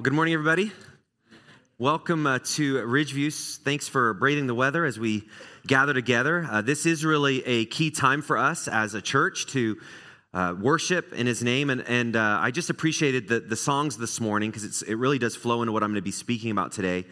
Good morning, everybody. Welcome uh, to Ridgeview. Thanks for braving the weather as we gather together. Uh, this is really a key time for us as a church to uh, worship in His name, and, and uh, I just appreciated the, the songs this morning because it really does flow into what I'm going to be speaking about today.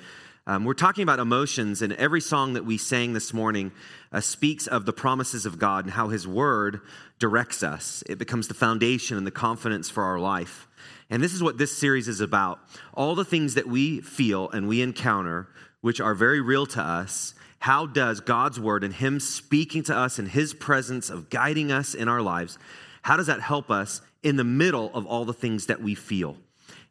Um, we're talking about emotions, and every song that we sang this morning uh, speaks of the promises of God and how His Word directs us. It becomes the foundation and the confidence for our life. And this is what this series is about. All the things that we feel and we encounter, which are very real to us, how does God's word and Him speaking to us in His presence of guiding us in our lives, how does that help us in the middle of all the things that we feel?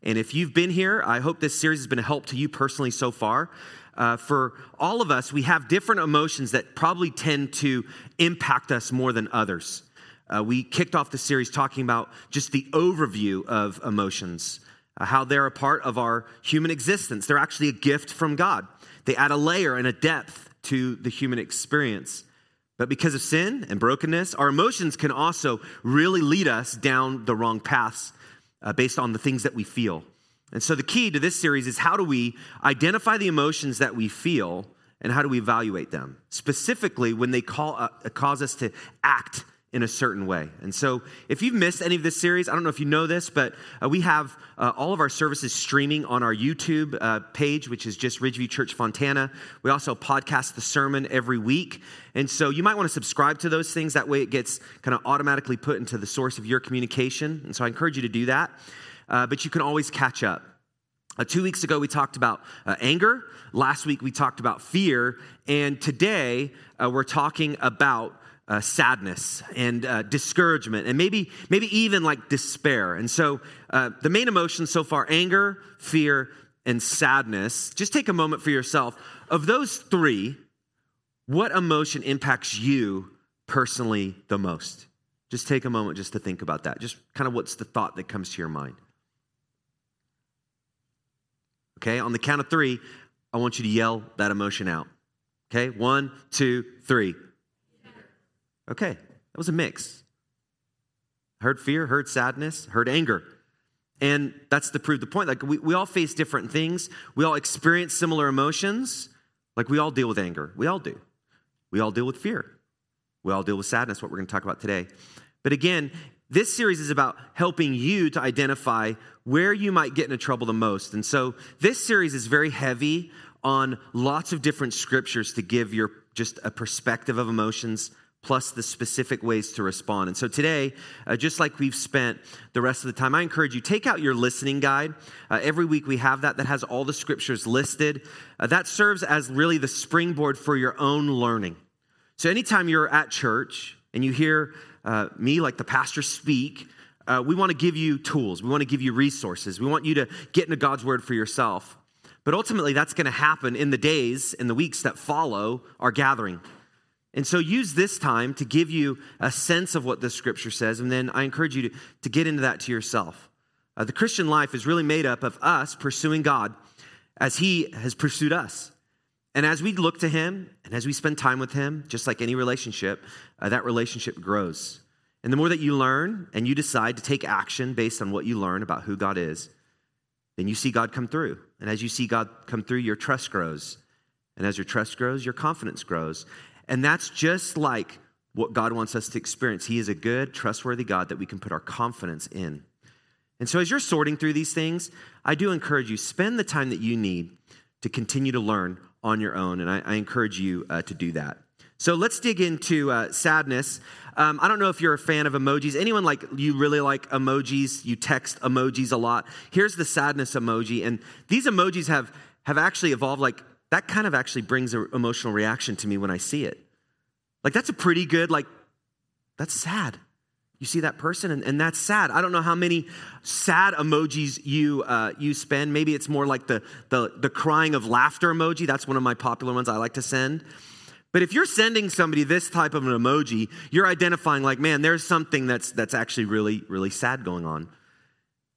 And if you've been here, I hope this series has been a help to you personally so far. Uh, for all of us, we have different emotions that probably tend to impact us more than others. Uh, we kicked off the series talking about just the overview of emotions, uh, how they're a part of our human existence. They're actually a gift from God, they add a layer and a depth to the human experience. But because of sin and brokenness, our emotions can also really lead us down the wrong paths uh, based on the things that we feel. And so, the key to this series is how do we identify the emotions that we feel and how do we evaluate them? Specifically, when they call, uh, cause us to act in a certain way. And so, if you've missed any of this series, I don't know if you know this, but uh, we have uh, all of our services streaming on our YouTube uh, page, which is just Ridgeview Church Fontana. We also podcast the sermon every week. And so, you might want to subscribe to those things. That way, it gets kind of automatically put into the source of your communication. And so, I encourage you to do that. Uh, but you can always catch up. Uh, two weeks ago, we talked about uh, anger. Last week, we talked about fear. And today, uh, we're talking about uh, sadness and uh, discouragement and maybe maybe even like despair. And so uh, the main emotions so far anger fear and sadness just take a moment for yourself. Of those three what emotion impacts you personally the most? Just take a moment just to think about that. Just kind of what's the thought that comes to your mind? Okay on the count of three i want you to yell that emotion out. Okay one two three Okay, that was a mix. Heard fear, heard sadness, heard anger. And that's to prove the point. Like we, we all face different things. We all experience similar emotions. Like we all deal with anger. We all do. We all deal with fear. We all deal with sadness, what we're going to talk about today. But again, this series is about helping you to identify where you might get into trouble the most. And so this series is very heavy on lots of different scriptures to give your just a perspective of emotions plus the specific ways to respond. And so today, uh, just like we've spent the rest of the time, I encourage you take out your listening guide. Uh, every week we have that that has all the scriptures listed. Uh, that serves as really the springboard for your own learning. So anytime you're at church and you hear uh, me, like the pastor, speak. Uh, we want to give you tools. We want to give you resources. We want you to get into God's word for yourself. But ultimately, that's going to happen in the days and the weeks that follow our gathering. And so use this time to give you a sense of what the scripture says, and then I encourage you to, to get into that to yourself. Uh, the Christian life is really made up of us pursuing God as He has pursued us. And as we look to Him and as we spend time with Him, just like any relationship, uh, that relationship grows. And the more that you learn and you decide to take action based on what you learn about who God is, then you see God come through. And as you see God come through, your trust grows. And as your trust grows, your confidence grows. And that's just like what God wants us to experience. He is a good, trustworthy God that we can put our confidence in. And so, as you're sorting through these things, I do encourage you spend the time that you need to continue to learn on your own. And I, I encourage you uh, to do that. So let's dig into uh, sadness. Um, I don't know if you're a fan of emojis. Anyone like you really like emojis? You text emojis a lot. Here's the sadness emoji, and these emojis have have actually evolved like that kind of actually brings an emotional reaction to me when I see it. Like, that's a pretty good, like, that's sad. You see that person, and, and that's sad. I don't know how many sad emojis you uh, you spend. Maybe it's more like the, the the crying of laughter emoji. That's one of my popular ones I like to send. But if you're sending somebody this type of an emoji, you're identifying like, man, there's something that's that's actually really really sad going on.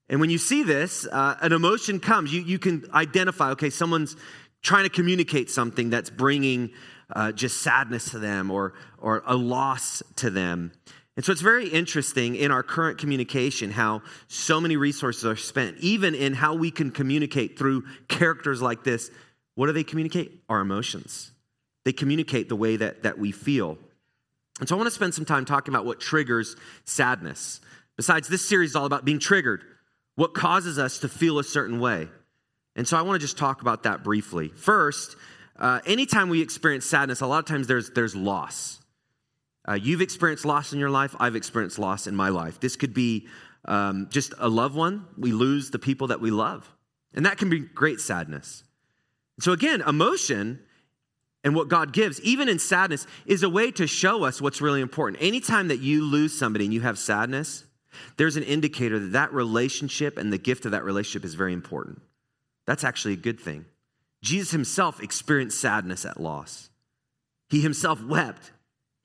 And when you see this, uh, an emotion comes. You you can identify. Okay, someone's trying to communicate something that's bringing uh, just sadness to them or, or a loss to them. And so it's very interesting in our current communication how so many resources are spent, even in how we can communicate through characters like this. What do they communicate? Our emotions. They communicate the way that, that we feel. And so I want to spend some time talking about what triggers sadness. Besides, this series is all about being triggered, what causes us to feel a certain way. And so I want to just talk about that briefly. First, uh, anytime we experience sadness, a lot of times there's, there's loss. Uh, you've experienced loss in your life, I've experienced loss in my life. This could be um, just a loved one. We lose the people that we love, and that can be great sadness. So, again, emotion and what God gives, even in sadness, is a way to show us what's really important. Anytime that you lose somebody and you have sadness, there's an indicator that that relationship and the gift of that relationship is very important. That's actually a good thing. Jesus himself experienced sadness at loss. He himself wept.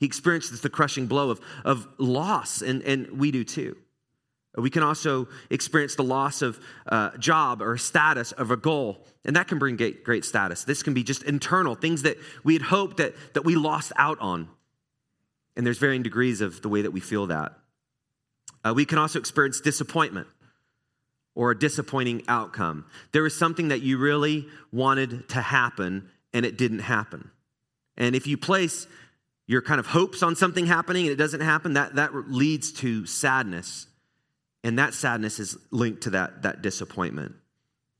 He experienced the crushing blow of, of loss, and, and we do too. We can also experience the loss of a uh, job or status of a goal, and that can bring great, great status. This can be just internal, things that we had hoped that, that we lost out on. And there's varying degrees of the way that we feel that. Uh, we can also experience disappointment or a disappointing outcome. There was something that you really wanted to happen, and it didn't happen. And if you place your kind of hopes on something happening and it doesn't happen, that, that leads to sadness and that sadness is linked to that, that disappointment.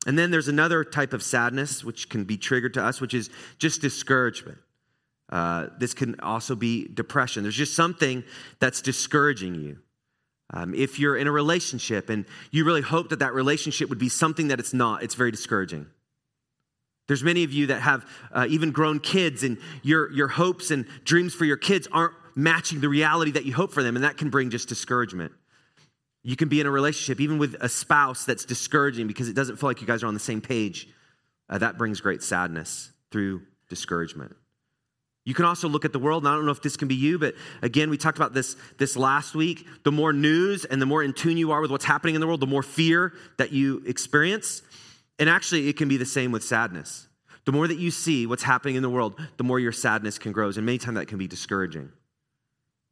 And then there's another type of sadness which can be triggered to us, which is just discouragement. Uh, this can also be depression. There's just something that's discouraging you. Um, if you're in a relationship and you really hope that that relationship would be something that it's not, it's very discouraging. There's many of you that have uh, even grown kids, and your, your hopes and dreams for your kids aren't matching the reality that you hope for them, and that can bring just discouragement. You can be in a relationship, even with a spouse, that's discouraging because it doesn't feel like you guys are on the same page. Uh, that brings great sadness through discouragement. You can also look at the world, and I don't know if this can be you, but again, we talked about this this last week. The more news and the more in tune you are with what's happening in the world, the more fear that you experience. And actually, it can be the same with sadness. The more that you see what's happening in the world, the more your sadness can grow. And many times that can be discouraging.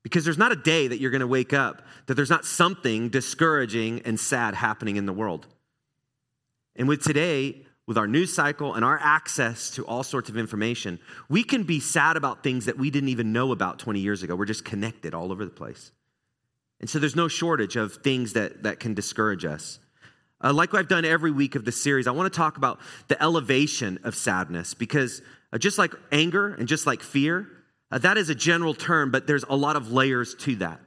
Because there's not a day that you're going to wake up that there's not something discouraging and sad happening in the world. And with today, with our news cycle and our access to all sorts of information, we can be sad about things that we didn't even know about 20 years ago. We're just connected all over the place. And so there's no shortage of things that, that can discourage us. Uh, like I've done every week of this series, I want to talk about the elevation of sadness because uh, just like anger and just like fear, uh, that is a general term, but there's a lot of layers to that.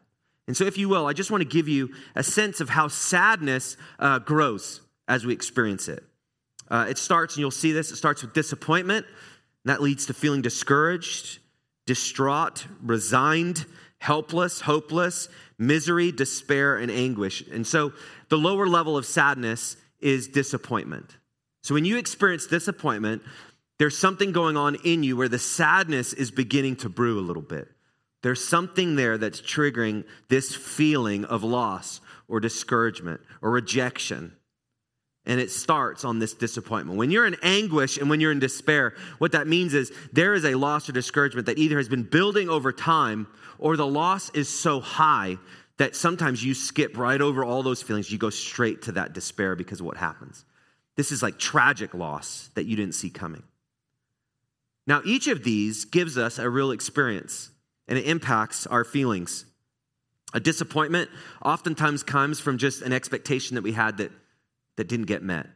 And so, if you will, I just want to give you a sense of how sadness uh, grows as we experience it. Uh, it starts, and you'll see this, it starts with disappointment. that leads to feeling discouraged, distraught, resigned, helpless, hopeless, misery, despair, and anguish. And so, the lower level of sadness is disappointment. So, when you experience disappointment, there's something going on in you where the sadness is beginning to brew a little bit. There's something there that's triggering this feeling of loss or discouragement or rejection. And it starts on this disappointment. When you're in anguish and when you're in despair, what that means is there is a loss or discouragement that either has been building over time or the loss is so high that sometimes you skip right over all those feelings. You go straight to that despair because of what happens. This is like tragic loss that you didn't see coming. Now, each of these gives us a real experience and it impacts our feelings. A disappointment oftentimes comes from just an expectation that we had that, that didn't get met.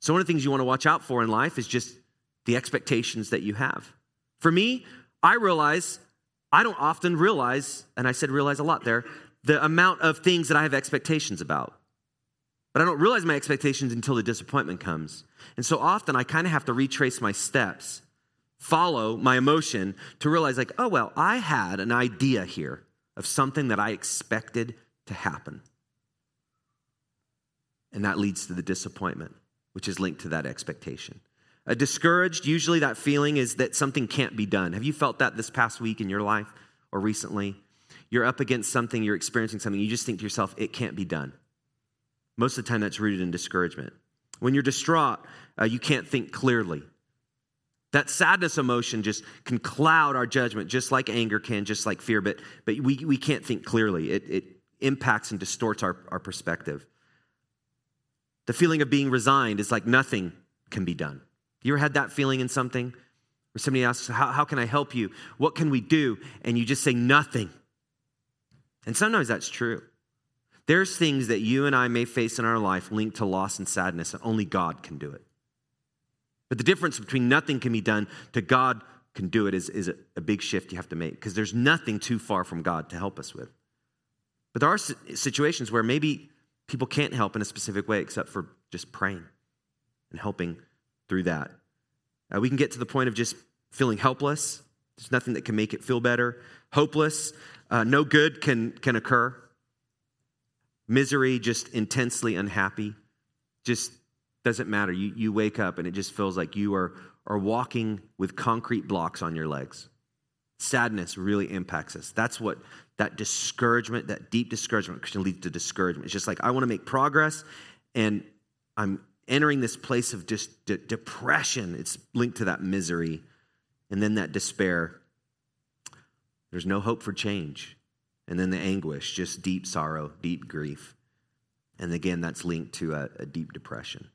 So, one of the things you want to watch out for in life is just the expectations that you have. For me, I realize, I don't often realize, and I said realize a lot there, the amount of things that I have expectations about. But I don't realize my expectations until the disappointment comes. And so often I kind of have to retrace my steps follow my emotion to realize, like, oh, well, I had an idea here of something that I expected to happen. And that leads to the disappointment, which is linked to that expectation. A discouraged, usually that feeling is that something can't be done. Have you felt that this past week in your life or recently? You're up against something, you're experiencing something, you just think to yourself, it can't be done. Most of the time, that's rooted in discouragement. When you're distraught, uh, you can't think clearly That sadness emotion just can cloud our judgment, just like anger can, just like fear, but, but we, we can't think clearly. It, it impacts and distorts our, our perspective. The feeling of being resigned is like nothing can be done. You ever had that feeling in something where somebody asks, how, how can I help you? What can we do? And you just say nothing. And sometimes that's true. There's things that you and I may face in our life linked to loss and sadness, and only God can do it. But the difference between nothing can be done to God can do it is, is a big shift you have to make because there's nothing too far from God to help us with. But there are situations where maybe people can't help in a specific way except for just praying and helping through that. Uh, we can get to the point of just feeling helpless. There's nothing that can make it feel better. Hopeless. Uh, no good can, can occur. Misery, just intensely unhappy. Just doesn't matter. You, you wake up and it just feels like you are, are walking with concrete blocks on your legs. Sadness really impacts us. That's what that discouragement, that deep discouragement can lead to discouragement. It's just like, I want to make progress and I'm entering this place of just de- depression. It's linked to that misery and then that despair. There's no hope for change. And then the anguish, just deep sorrow, deep grief. And again, that's linked to a, a deep depression.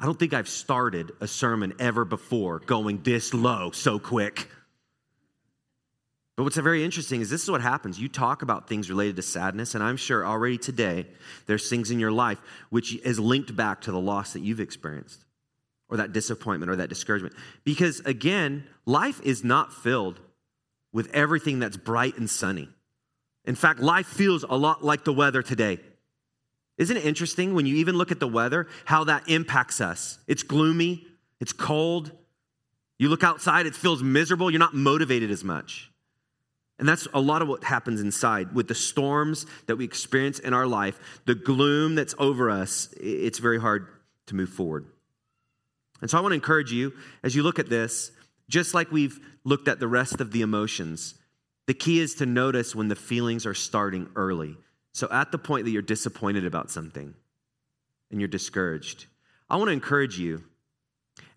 I don't think I've started a sermon ever before going this low so quick. But what's very interesting is this is what happens. You talk about things related to sadness, and I'm sure already today there's things in your life which is linked back to the loss that you've experienced, or that disappointment, or that discouragement. Because again, life is not filled with everything that's bright and sunny. In fact, life feels a lot like the weather today. Isn't it interesting when you even look at the weather, how that impacts us? It's gloomy, it's cold. You look outside, it feels miserable. You're not motivated as much. And that's a lot of what happens inside with the storms that we experience in our life, the gloom that's over us. It's very hard to move forward. And so I want to encourage you as you look at this, just like we've looked at the rest of the emotions, the key is to notice when the feelings are starting early. So, at the point that you're disappointed about something and you're discouraged, I want to encourage you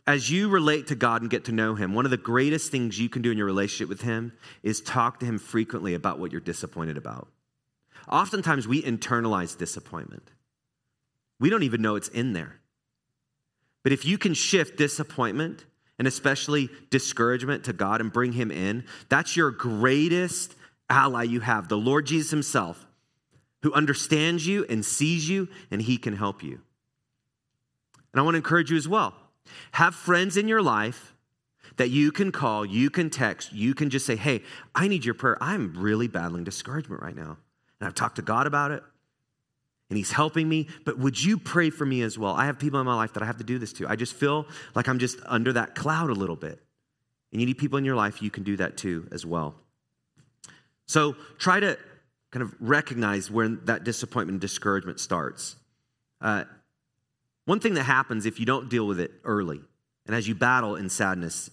as you relate to God and get to know Him, one of the greatest things you can do in your relationship with Him is talk to Him frequently about what you're disappointed about. Oftentimes, we internalize disappointment, we don't even know it's in there. But if you can shift disappointment and especially discouragement to God and bring Him in, that's your greatest ally you have the Lord Jesus Himself who understands you and sees you, and he can help you. And I want to encourage you as well. Have friends in your life that you can call, you can text, you can just say, Hey, I need your prayer. I'm really battling discouragement right now. And I've talked to God about it, and He's helping me. But would you pray for me as well? I have people in my life that I have to do this to. I just feel like I'm just under that cloud a little bit. And you need people in your life, you can do that too as well. So try to kind of recognize when that disappointment and discouragement starts. Uh, one thing that happens if you don't deal with it early, and as you battle in sadness,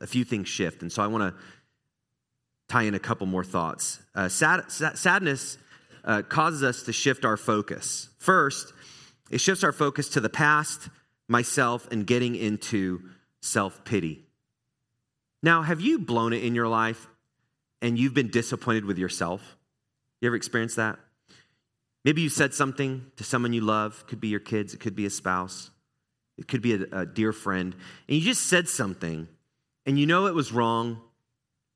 a few things shift. And so I want to tie in a couple more thoughts. Uh, sad, sadness uh, causes us to shift our focus. First, it shifts our focus to the past, myself, and getting into self pity. Now, have you blown it in your life and you've been disappointed with yourself? You ever experienced that? Maybe you said something to someone you love, could be your kids, it could be a spouse, it could be a, a dear friend, and you just said something and you know it was wrong,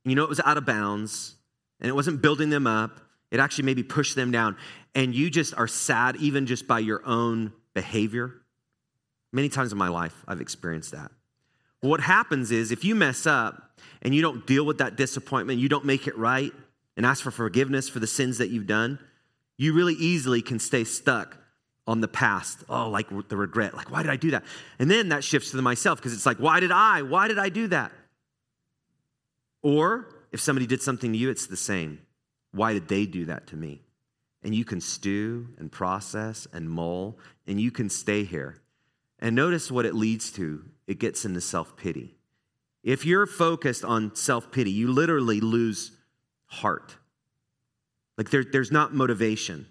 you know it was out of bounds, and it wasn't building them up. It actually maybe pushed them down, and you just are sad even just by your own behavior. Many times in my life, I've experienced that. what happens is if you mess up and you don't deal with that disappointment, you don't make it right, and ask for forgiveness for the sins that you've done, you really easily can stay stuck on the past. Oh, like the regret. Like, why did I do that? And then that shifts to the myself because it's like, why did I? Why did I do that? Or if somebody did something to you, it's the same. Why did they do that to me? And you can stew and process and mull, and you can stay here. And notice what it leads to it gets into self pity. If you're focused on self pity, you literally lose heart. Like there, there's not motivation.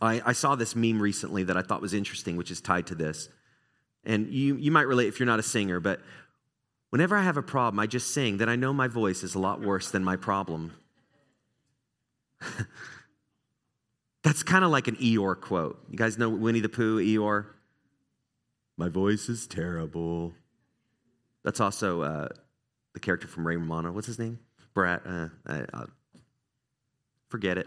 I, I saw this meme recently that I thought was interesting, which is tied to this. And you, you might relate if you're not a singer, but whenever I have a problem, I just sing, then I know my voice is a lot worse than my problem. That's kind of like an Eeyore quote. You guys know Winnie the Pooh, Eeyore? My voice is terrible. That's also uh, the character from Ray Romano. What's his name? Brad. Uh, uh, forget it.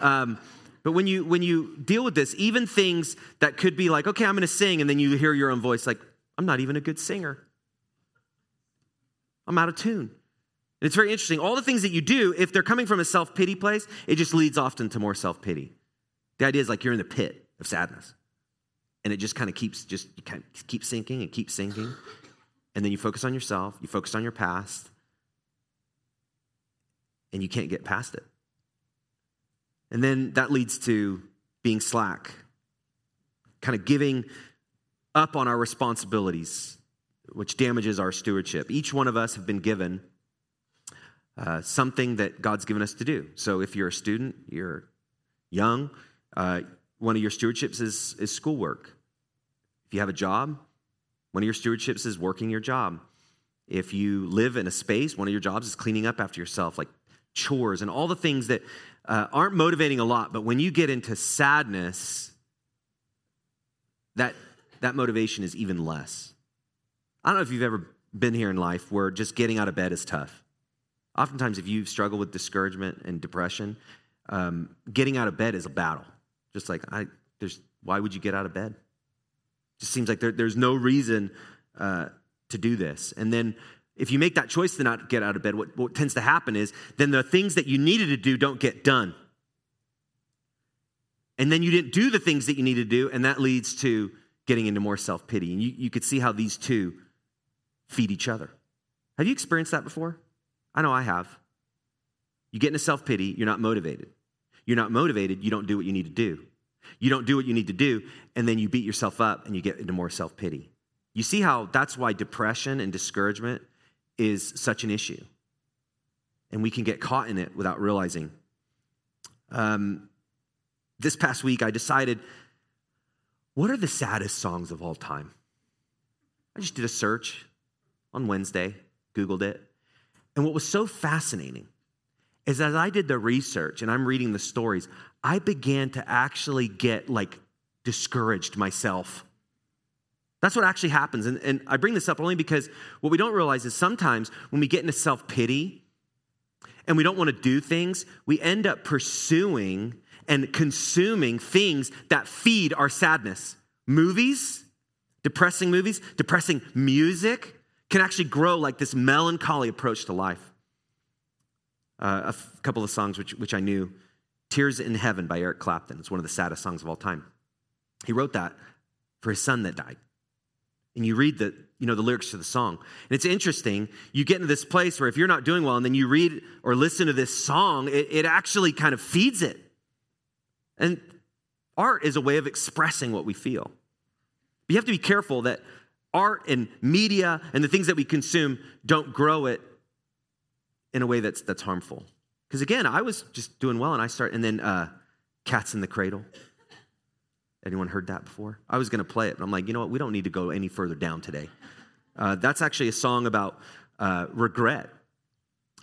Um, but when you when you deal with this, even things that could be like, okay, I'm going to sing, and then you hear your own voice, like, I'm not even a good singer. I'm out of tune. And it's very interesting. All the things that you do, if they're coming from a self pity place, it just leads often to more self pity. The idea is like you're in the pit of sadness, and it just kind of keeps just you kind of keep sinking and keep sinking, and then you focus on yourself, you focus on your past, and you can't get past it. And then that leads to being slack, kind of giving up on our responsibilities, which damages our stewardship. Each one of us have been given uh, something that God's given us to do. So if you're a student, you're young, uh, one of your stewardships is, is schoolwork. If you have a job, one of your stewardships is working your job. If you live in a space, one of your jobs is cleaning up after yourself, like chores and all the things that uh, aren't motivating a lot, but when you get into sadness, that, that motivation is even less. I don't know if you've ever been here in life where just getting out of bed is tough. Oftentimes, if you've struggled with discouragement and depression, um, getting out of bed is a battle. Just like, I, there's, why would you get out of bed? It just seems like there, there's no reason uh, to do this. And then if you make that choice to not get out of bed, what, what tends to happen is then the things that you needed to do don't get done. And then you didn't do the things that you needed to do, and that leads to getting into more self pity. And you, you could see how these two feed each other. Have you experienced that before? I know I have. You get into self pity, you're not motivated. You're not motivated, you don't do what you need to do. You don't do what you need to do, and then you beat yourself up and you get into more self pity. You see how that's why depression and discouragement is such an issue. And we can get caught in it without realizing. Um, this past week, I decided what are the saddest songs of all time? I just did a search on Wednesday, Googled it. And what was so fascinating is as I did the research and I'm reading the stories, I began to actually get like discouraged myself. That's what actually happens. And, and I bring this up only because what we don't realize is sometimes when we get into self pity and we don't want to do things, we end up pursuing and consuming things that feed our sadness. Movies, depressing movies, depressing music can actually grow like this melancholy approach to life. Uh, a f- couple of songs which, which I knew Tears in Heaven by Eric Clapton. It's one of the saddest songs of all time. He wrote that for his son that died and you read the you know the lyrics to the song. And it's interesting you get into this place where if you're not doing well and then you read or listen to this song it, it actually kind of feeds it. And art is a way of expressing what we feel. But you have to be careful that art and media and the things that we consume don't grow it in a way that's that's harmful. Because again i was just doing well and i start and then uh, cats in the cradle Anyone heard that before? I was going to play it, but I'm like, you know what? We don't need to go any further down today. Uh, that's actually a song about uh, regret.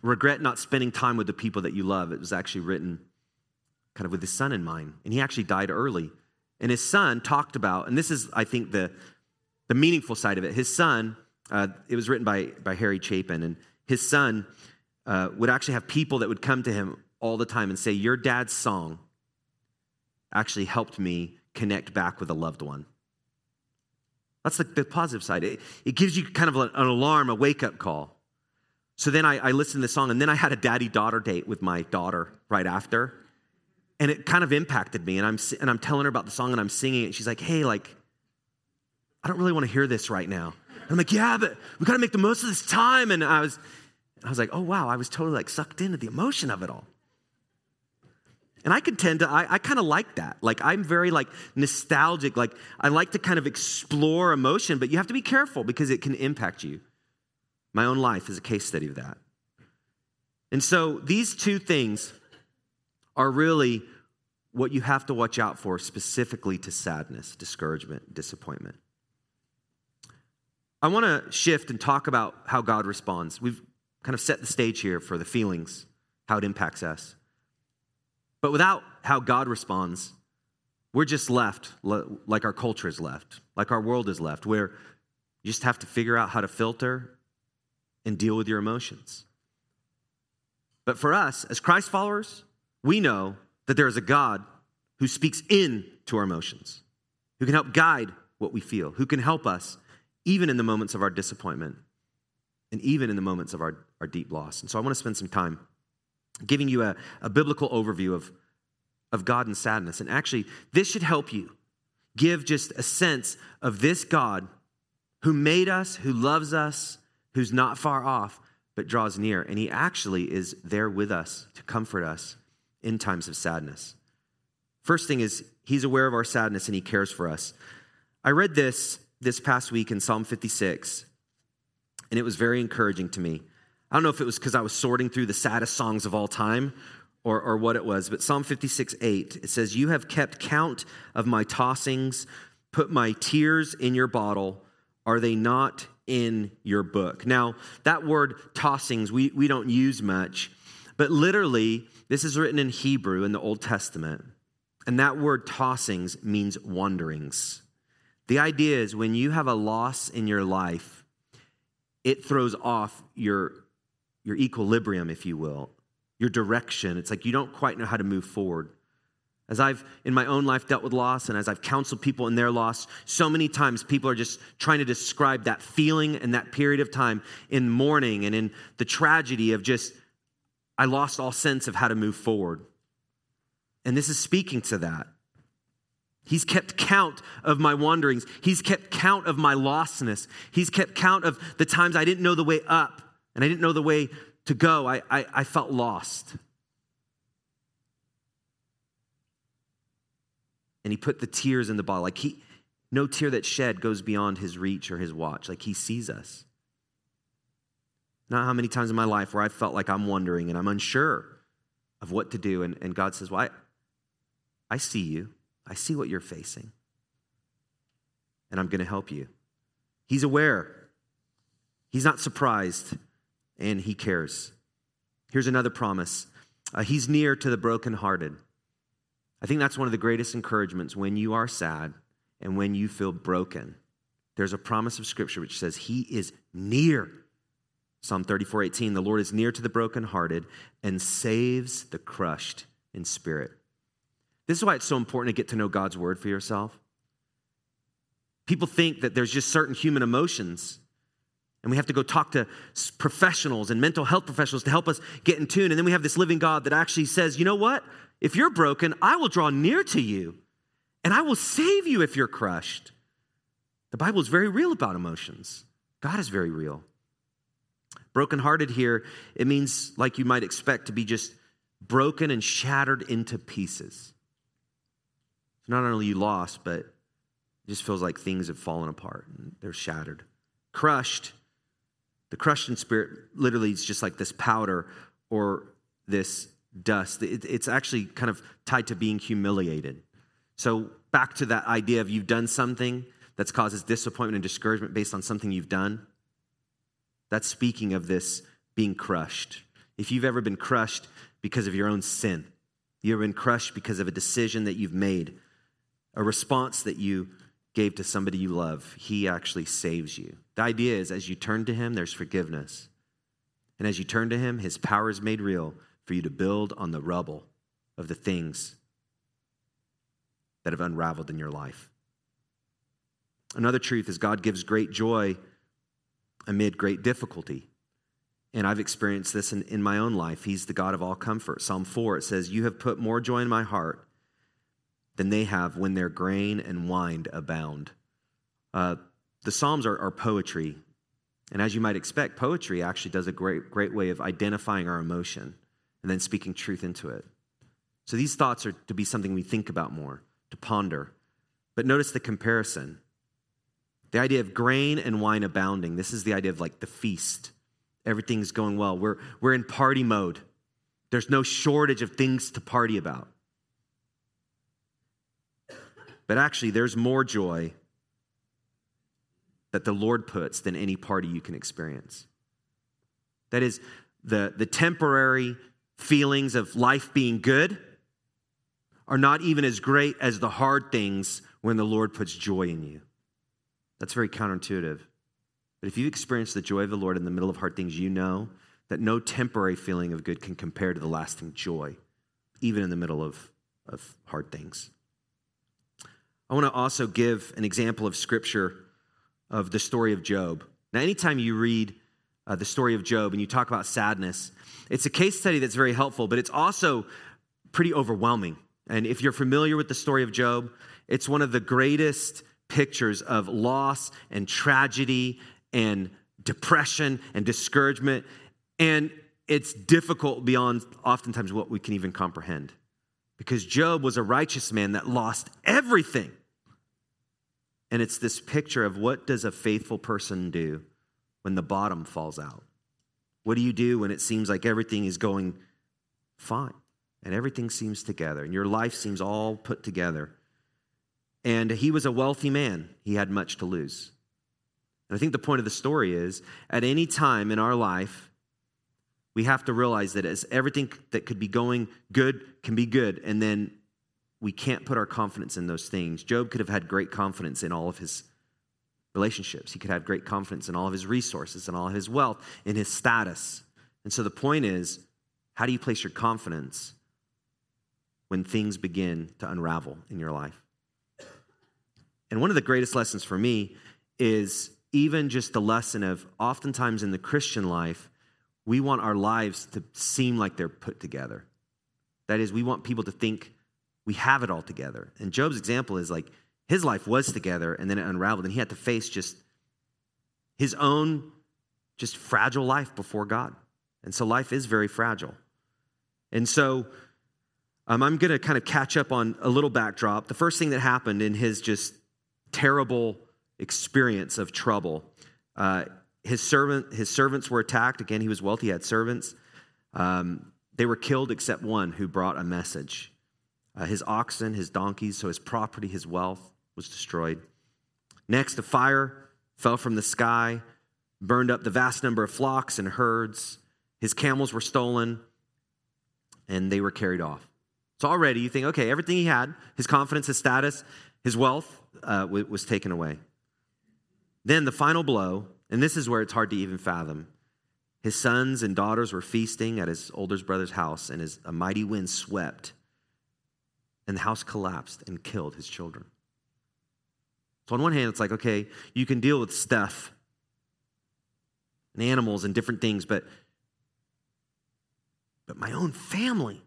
Regret not spending time with the people that you love. It was actually written kind of with his son in mind, and he actually died early. And his son talked about, and this is, I think, the, the meaningful side of it. His son, uh, it was written by, by Harry Chapin, and his son uh, would actually have people that would come to him all the time and say, Your dad's song actually helped me connect back with a loved one. That's the, the positive side. It, it, gives you kind of an alarm, a wake up call. So then I, I listened to the song, and then I had a daddy daughter date with my daughter right after. And it kind of impacted me. And I'm, and I'm telling her about the song, and I'm singing it. And she's like, hey, like, I don't really want to hear this right now. And I'm like, yeah, but we got to make the most of this time. And I was, I was like, oh, wow, I was totally like sucked into the emotion of it all. And I can tend to, I, I kind of like that. Like, I'm very like nostalgic. Like, I like to kind of explore emotion, but you have to be careful because it can impact you. My own life is a case study of that. And so, these two things are really what you have to watch out for specifically to sadness, discouragement, disappointment. I want to shift and talk about how God responds. We've kind of set the stage here for the feelings, how it impacts us. But without how God responds, we're just left like our culture is left, like our world is left, where you just have to figure out how to filter and deal with your emotions. But for us, as Christ followers, we know that there is a God who speaks in to our emotions, who can help guide what we feel, who can help us even in the moments of our disappointment and even in the moments of our, our deep loss. And so I want to spend some time giving you a, a biblical overview of, of God and sadness. And actually, this should help you give just a sense of this God who made us, who loves us, who's not far off, but draws near. And he actually is there with us to comfort us in times of sadness. First thing is, he's aware of our sadness and he cares for us. I read this this past week in Psalm 56, and it was very encouraging to me. I don't know if it was because I was sorting through the saddest songs of all time or, or what it was, but Psalm 56 8, it says, You have kept count of my tossings, put my tears in your bottle. Are they not in your book? Now, that word tossings, we, we don't use much, but literally, this is written in Hebrew in the Old Testament. And that word tossings means wanderings. The idea is when you have a loss in your life, it throws off your, your equilibrium, if you will, your direction. It's like you don't quite know how to move forward. As I've in my own life dealt with loss and as I've counseled people in their loss, so many times people are just trying to describe that feeling and that period of time in mourning and in the tragedy of just, I lost all sense of how to move forward. And this is speaking to that. He's kept count of my wanderings. He's kept count of my lostness. He's kept count of the times I didn't know the way up and I didn't know the way to go. I, I, I felt lost. And he put the tears in the bottle. Like he, no tear that shed goes beyond his reach or his watch. Like he sees us. Not how many times in my life where I felt like I'm wondering and I'm unsure of what to do. And, and God says, Well, I, I see you. I see what you're facing. And I'm going to help you. He's aware. He's not surprised. And he cares. Here's another promise uh, He's near to the brokenhearted. I think that's one of the greatest encouragements when you are sad and when you feel broken. There's a promise of Scripture which says, He is near. Psalm 34 18, the Lord is near to the brokenhearted and saves the crushed in spirit. This is why it's so important to get to know God's word for yourself. People think that there's just certain human emotions, and we have to go talk to professionals and mental health professionals to help us get in tune. And then we have this living God that actually says, you know what? If you're broken, I will draw near to you, and I will save you if you're crushed. The Bible is very real about emotions. God is very real. Brokenhearted here, it means, like you might expect, to be just broken and shattered into pieces not only you lost, but it just feels like things have fallen apart and they're shattered. Crushed, the crushed in spirit literally is just like this powder or this dust. it's actually kind of tied to being humiliated. So, back to that idea of you've done something that causes disappointment and discouragement based on something you've done. That's speaking of this being crushed. If you've ever been crushed because of your own sin, you've been crushed because of a decision that you've made, a response that you gave to somebody you love, he actually saves you. The idea is as you turn to him, there's forgiveness. And as you turn to him, his power is made real for you to build on the rubble of the things that have unraveled in your life. Another truth is God gives great joy amid great difficulty. And I've experienced this in, in my own life. He's the God of all comfort. Psalm 4, it says, You have put more joy in my heart than they have when their grain and wine abound. Uh, the Psalms are, are poetry. And as you might expect, poetry actually does a great, great way of identifying our emotion and then speaking truth into it. So these thoughts are to be something we think about more, to ponder. But notice the comparison. The idea of grain and wine abounding. This is the idea of like the feast. Everything's going well. We're, we're in party mode. There's no shortage of things to party about. But actually, there's more joy that the Lord puts than any party you can experience. That is, the, the temporary feelings of life being good are not even as great as the hard things when the Lord puts joy in you. That's very counterintuitive. But if you experience the joy of the Lord in the middle of hard things, you know that no temporary feeling of good can compare to the lasting joy, even in the middle of, of hard things. I want to also give an example of scripture of the story of Job. Now, anytime you read uh, the story of Job and you talk about sadness, it's a case study that's very helpful, but it's also pretty overwhelming. And if you're familiar with the story of Job, it's one of the greatest pictures of loss and tragedy and depression and discouragement. And it's difficult beyond oftentimes what we can even comprehend. Because Job was a righteous man that lost everything. And it's this picture of what does a faithful person do when the bottom falls out? What do you do when it seems like everything is going fine and everything seems together and your life seems all put together? And he was a wealthy man, he had much to lose. And I think the point of the story is at any time in our life, we have to realize that as everything that could be going good can be good, and then we can't put our confidence in those things. Job could have had great confidence in all of his relationships. He could have great confidence in all of his resources and all of his wealth, in his status. And so the point is how do you place your confidence when things begin to unravel in your life? And one of the greatest lessons for me is even just the lesson of oftentimes in the Christian life, we want our lives to seem like they're put together. That is, we want people to think we have it all together. And Job's example is like his life was together and then it unraveled, and he had to face just his own just fragile life before God. And so life is very fragile. And so um, I'm going to kind of catch up on a little backdrop. The first thing that happened in his just terrible experience of trouble, uh, his servant, his servants were attacked. Again, he was wealthy; he had servants. Um, they were killed except one who brought a message. Uh, his oxen, his donkeys, so his property, his wealth was destroyed. Next, a fire fell from the sky, burned up the vast number of flocks and herds. His camels were stolen, and they were carried off. So already you think, okay, everything he had, his confidence, his status, his wealth uh, was taken away. Then the final blow, and this is where it's hard to even fathom. His sons and daughters were feasting at his oldest brother's house, and as a mighty wind swept and the house collapsed and killed his children. So, on one hand, it's like, okay, you can deal with stuff and animals and different things, but, but my own family.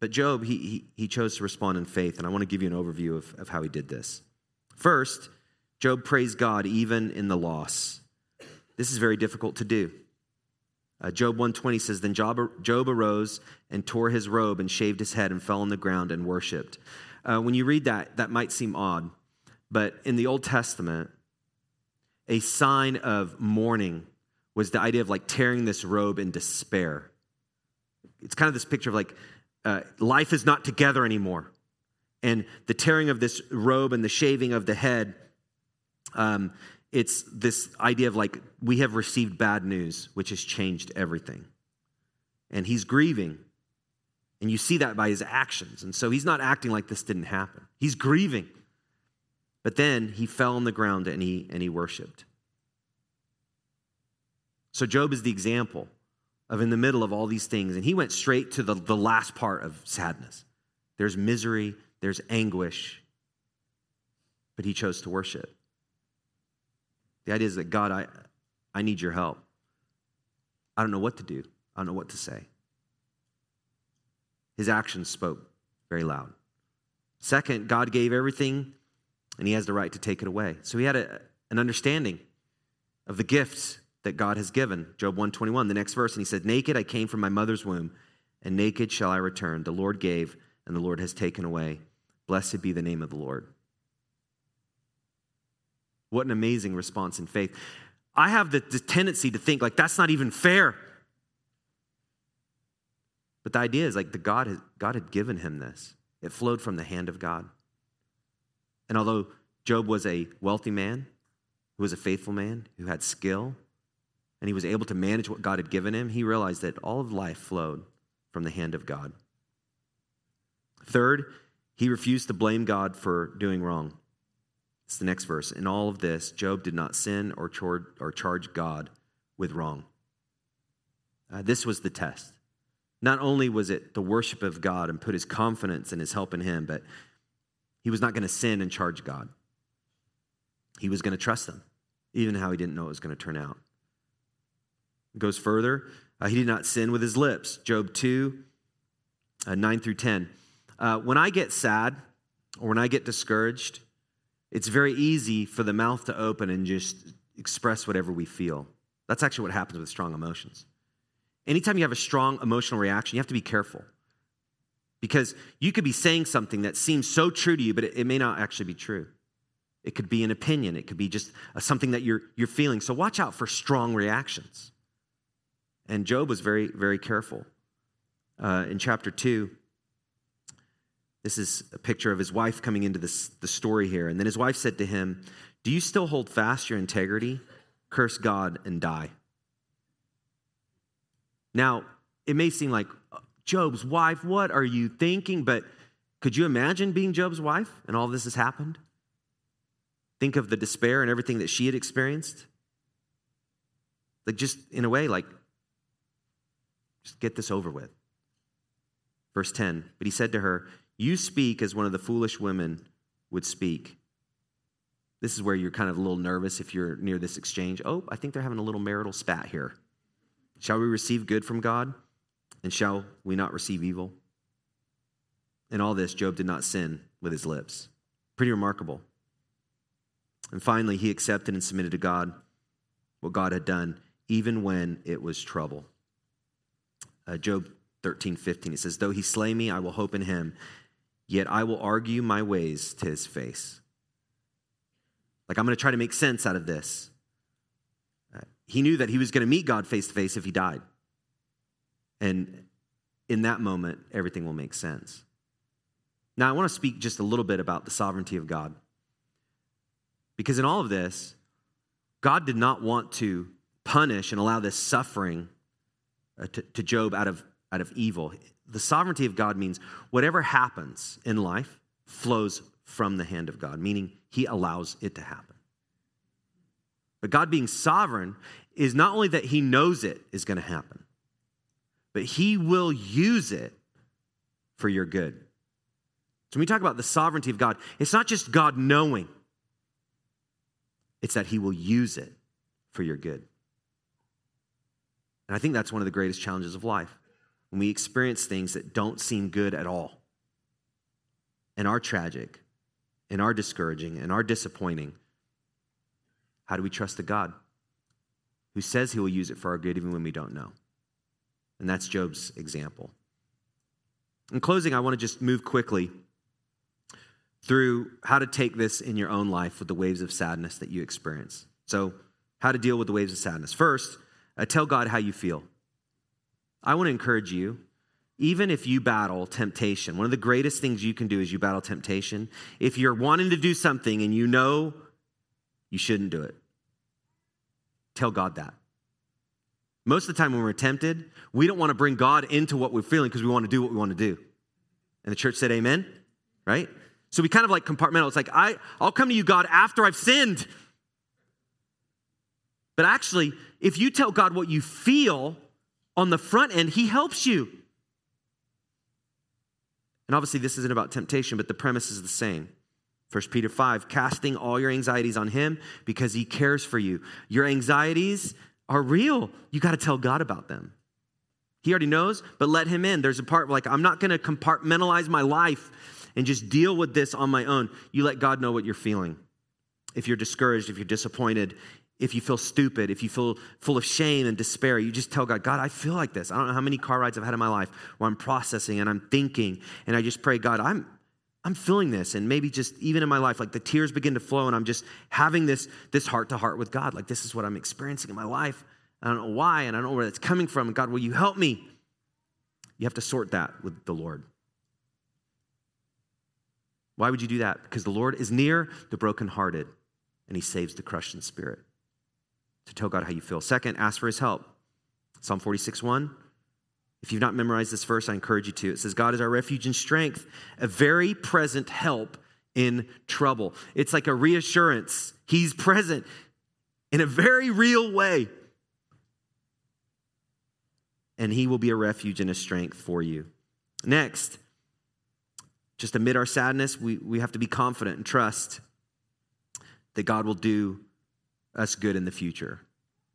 But Job, he, he, he chose to respond in faith, and I want to give you an overview of, of how he did this. First, Job praised God even in the loss. This is very difficult to do. Uh, Job 120 says, Then Job, Job arose and tore his robe and shaved his head and fell on the ground and worshiped. Uh, when you read that, that might seem odd, but in the Old Testament, a sign of mourning was the idea of like tearing this robe in despair. It's kind of this picture of like uh, life is not together anymore. And the tearing of this robe and the shaving of the head um, it's this idea of like, we have received bad news, which has changed everything. And he's grieving. And you see that by his actions. And so he's not acting like this didn't happen. He's grieving. But then he fell on the ground and he, and he worshiped. So Job is the example of in the middle of all these things. And he went straight to the, the last part of sadness. There's misery, there's anguish, but he chose to worship. The idea is that God, I, I need your help. I don't know what to do, I don't know what to say. His actions spoke very loud. Second, God gave everything, and he has the right to take it away. So he had a, an understanding of the gifts that God has given. Job 121, the next verse, and he said, Naked I came from my mother's womb, and naked shall I return. The Lord gave, and the Lord has taken away. Blessed be the name of the Lord. What an amazing response in faith. I have the, the tendency to think like that's not even fair. But the idea is like the God, God had given him this. It flowed from the hand of God. And although Job was a wealthy man who was a faithful man, who had skill, and he was able to manage what God had given him. He realized that all of life flowed from the hand of God. Third, he refused to blame God for doing wrong. It's the next verse. In all of this, Job did not sin or, char- or charge God with wrong. Uh, this was the test. Not only was it the worship of God and put his confidence and his help in him, but he was not going to sin and charge God. He was going to trust him, even how he didn't know it was going to turn out. It goes further. Uh, he did not sin with his lips. Job 2, uh, 9 through 10. Uh, when I get sad or when I get discouraged, it's very easy for the mouth to open and just express whatever we feel. That's actually what happens with strong emotions. Anytime you have a strong emotional reaction, you have to be careful because you could be saying something that seems so true to you, but it, it may not actually be true. It could be an opinion, it could be just a, something that you're, you're feeling. So watch out for strong reactions. And Job was very, very careful. Uh, in chapter 2, this is a picture of his wife coming into this, the story here. And then his wife said to him, Do you still hold fast your integrity? Curse God and die. Now, it may seem like uh, Job's wife, what are you thinking? But could you imagine being Job's wife and all this has happened? Think of the despair and everything that she had experienced. Like, just in a way, like, just get this over with. Verse 10 But he said to her, You speak as one of the foolish women would speak. This is where you're kind of a little nervous if you're near this exchange. Oh, I think they're having a little marital spat here. Shall we receive good from God? And shall we not receive evil? In all this, Job did not sin with his lips. Pretty remarkable. And finally, he accepted and submitted to God what God had done, even when it was trouble. Uh, Job 13, 15, he says, Though he slay me, I will hope in him, yet I will argue my ways to his face. Like, I'm going to try to make sense out of this. He knew that he was going to meet God face to face if he died. And in that moment, everything will make sense. Now, I want to speak just a little bit about the sovereignty of God. Because in all of this, God did not want to punish and allow this suffering uh, to, to Job out of, out of evil. The sovereignty of God means whatever happens in life flows from the hand of God, meaning he allows it to happen. But God being sovereign is not only that he knows it is going to happen, but he will use it for your good. So when we talk about the sovereignty of God, it's not just God knowing, it's that he will use it for your good. And I think that's one of the greatest challenges of life when we experience things that don't seem good at all and are tragic and are discouraging and are disappointing. How do we trust the God who says he will use it for our good even when we don't know. And that's Job's example. In closing, I want to just move quickly through how to take this in your own life with the waves of sadness that you experience. So, how to deal with the waves of sadness. First, uh, tell God how you feel. I want to encourage you, even if you battle temptation, one of the greatest things you can do is you battle temptation. If you're wanting to do something and you know you shouldn't do it, Tell God that. Most of the time when we're tempted, we don't want to bring God into what we're feeling because we want to do what we want to do. And the church said, Amen, right? So we kind of like compartmental. It's like, I, I'll come to you, God, after I've sinned. But actually, if you tell God what you feel on the front end, He helps you. And obviously, this isn't about temptation, but the premise is the same. 1 Peter 5, casting all your anxieties on him because he cares for you. Your anxieties are real. You got to tell God about them. He already knows, but let him in. There's a part like, I'm not going to compartmentalize my life and just deal with this on my own. You let God know what you're feeling. If you're discouraged, if you're disappointed, if you feel stupid, if you feel full of shame and despair, you just tell God, God, I feel like this. I don't know how many car rides I've had in my life where I'm processing and I'm thinking, and I just pray, God, I'm I'm feeling this. And maybe just even in my life, like the tears begin to flow and I'm just having this, this heart to heart with God. Like this is what I'm experiencing in my life. I don't know why and I don't know where that's coming from. God, will you help me? You have to sort that with the Lord. Why would you do that? Because the Lord is near the brokenhearted and he saves the crushed in spirit. So tell God how you feel. Second, ask for his help. Psalm 46 1. If you've not memorized this verse, I encourage you to. It says, God is our refuge and strength, a very present help in trouble. It's like a reassurance. He's present in a very real way. And he will be a refuge and a strength for you. Next, just amid our sadness, we, we have to be confident and trust that God will do us good in the future.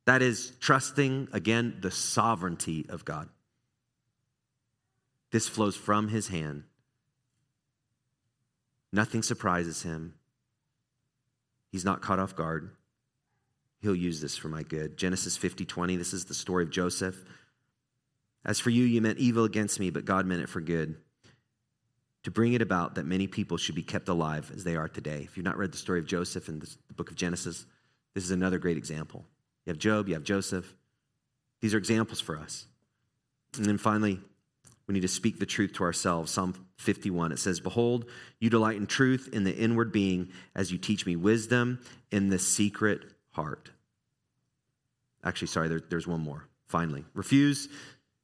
That is trusting, again, the sovereignty of God. This flows from his hand. Nothing surprises him. He's not caught off guard. He'll use this for my good. Genesis 50 20, this is the story of Joseph. As for you, you meant evil against me, but God meant it for good, to bring it about that many people should be kept alive as they are today. If you've not read the story of Joseph in the book of Genesis, this is another great example. You have Job, you have Joseph. These are examples for us. And then finally, we need to speak the truth to ourselves. Psalm 51, it says, Behold, you delight in truth in the inward being as you teach me wisdom in the secret heart. Actually, sorry, there, there's one more. Finally, refuse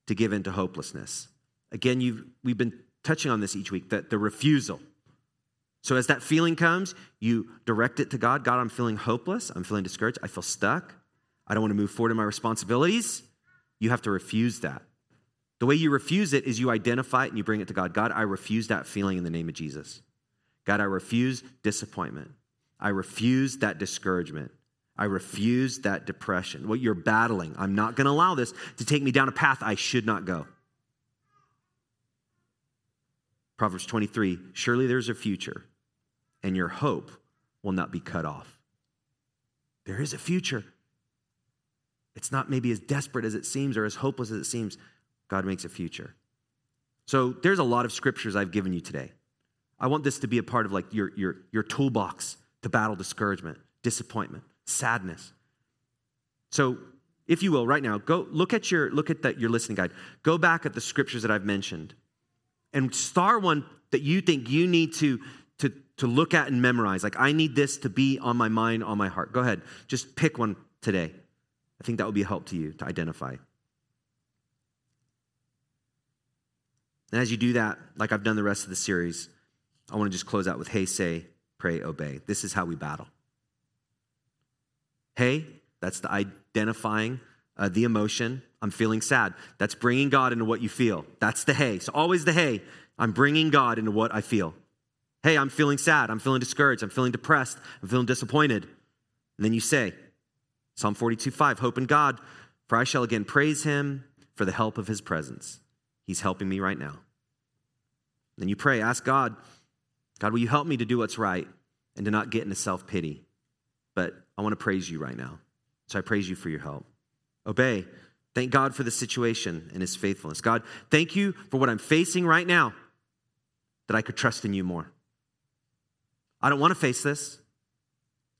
to give in to hopelessness. Again, you've, we've been touching on this each week that the refusal so as that feeling comes, you direct it to God. God, I'm feeling hopeless. I'm feeling discouraged. I feel stuck. I don't want to move forward in my responsibilities. You have to refuse that. The way you refuse it is you identify it and you bring it to God. God, I refuse that feeling in the name of Jesus. God, I refuse disappointment. I refuse that discouragement. I refuse that depression. What you're battling, I'm not going to allow this to take me down a path I should not go. Proverbs 23 Surely there's a future and your hope will not be cut off. There is a future. It's not maybe as desperate as it seems or as hopeless as it seems. God makes a future. So there's a lot of scriptures I've given you today. I want this to be a part of like your, your, your toolbox to battle discouragement, disappointment, sadness. So if you will, right now, go look at your look at that your listening guide. Go back at the scriptures that I've mentioned and star one that you think you need to to look at and memorize. Like, I need this to be on my mind, on my heart. Go ahead. Just pick one today. I think that would be a help to you to identify. And as you do that, like I've done the rest of the series, I want to just close out with hey, say, pray, obey. This is how we battle. Hey, that's the identifying uh, the emotion. I'm feeling sad. That's bringing God into what you feel. That's the hey. So always the hey. I'm bringing God into what I feel. Hey, I'm feeling sad. I'm feeling discouraged. I'm feeling depressed. I'm feeling disappointed. And then you say, Psalm 42 5, hope in God, for I shall again praise him for the help of his presence. He's helping me right now. Then you pray, ask God, God, will you help me to do what's right and to not get into self pity? But I want to praise you right now. So I praise you for your help. Obey. Thank God for the situation and his faithfulness. God, thank you for what I'm facing right now that I could trust in you more. I don't want to face this.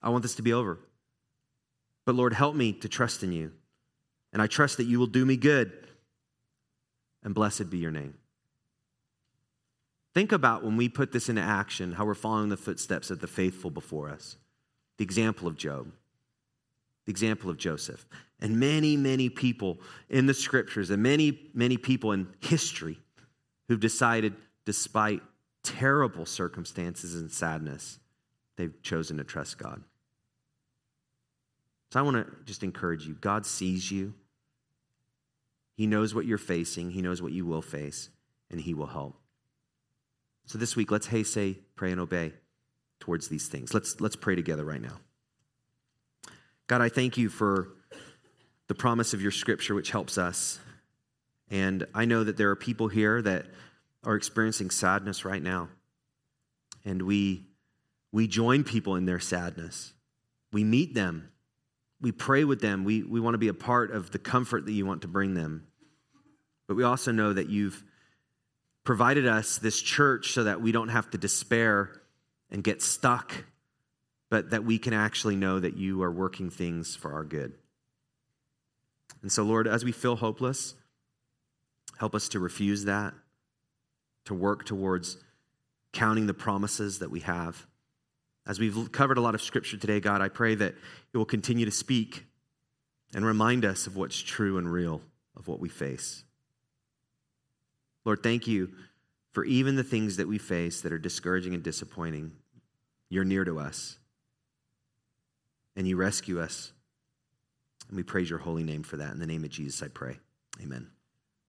I want this to be over. But Lord, help me to trust in you. And I trust that you will do me good. And blessed be your name. Think about when we put this into action, how we're following the footsteps of the faithful before us. The example of Job, the example of Joseph, and many, many people in the scriptures, and many, many people in history who've decided, despite terrible circumstances and sadness, they've chosen to trust God. So I want to just encourage you God sees you, He knows what you're facing, He knows what you will face, and He will help. So this week, let's hey, say, pray, and obey towards these things. Let's, let's pray together right now. God, I thank you for the promise of your scripture, which helps us. And I know that there are people here that are experiencing sadness right now. And we, we join people in their sadness. We meet them. We pray with them. We, we want to be a part of the comfort that you want to bring them. But we also know that you've provided us this church so that we don't have to despair and get stuck, but that we can actually know that you are working things for our good. And so, Lord, as we feel hopeless, help us to refuse that to work towards counting the promises that we have. As we've covered a lot of scripture today, God, I pray that you will continue to speak and remind us of what's true and real of what we face. Lord, thank you for even the things that we face that are discouraging and disappointing. You're near to us and you rescue us. And we praise your holy name for that. In the name of Jesus, I pray. Amen.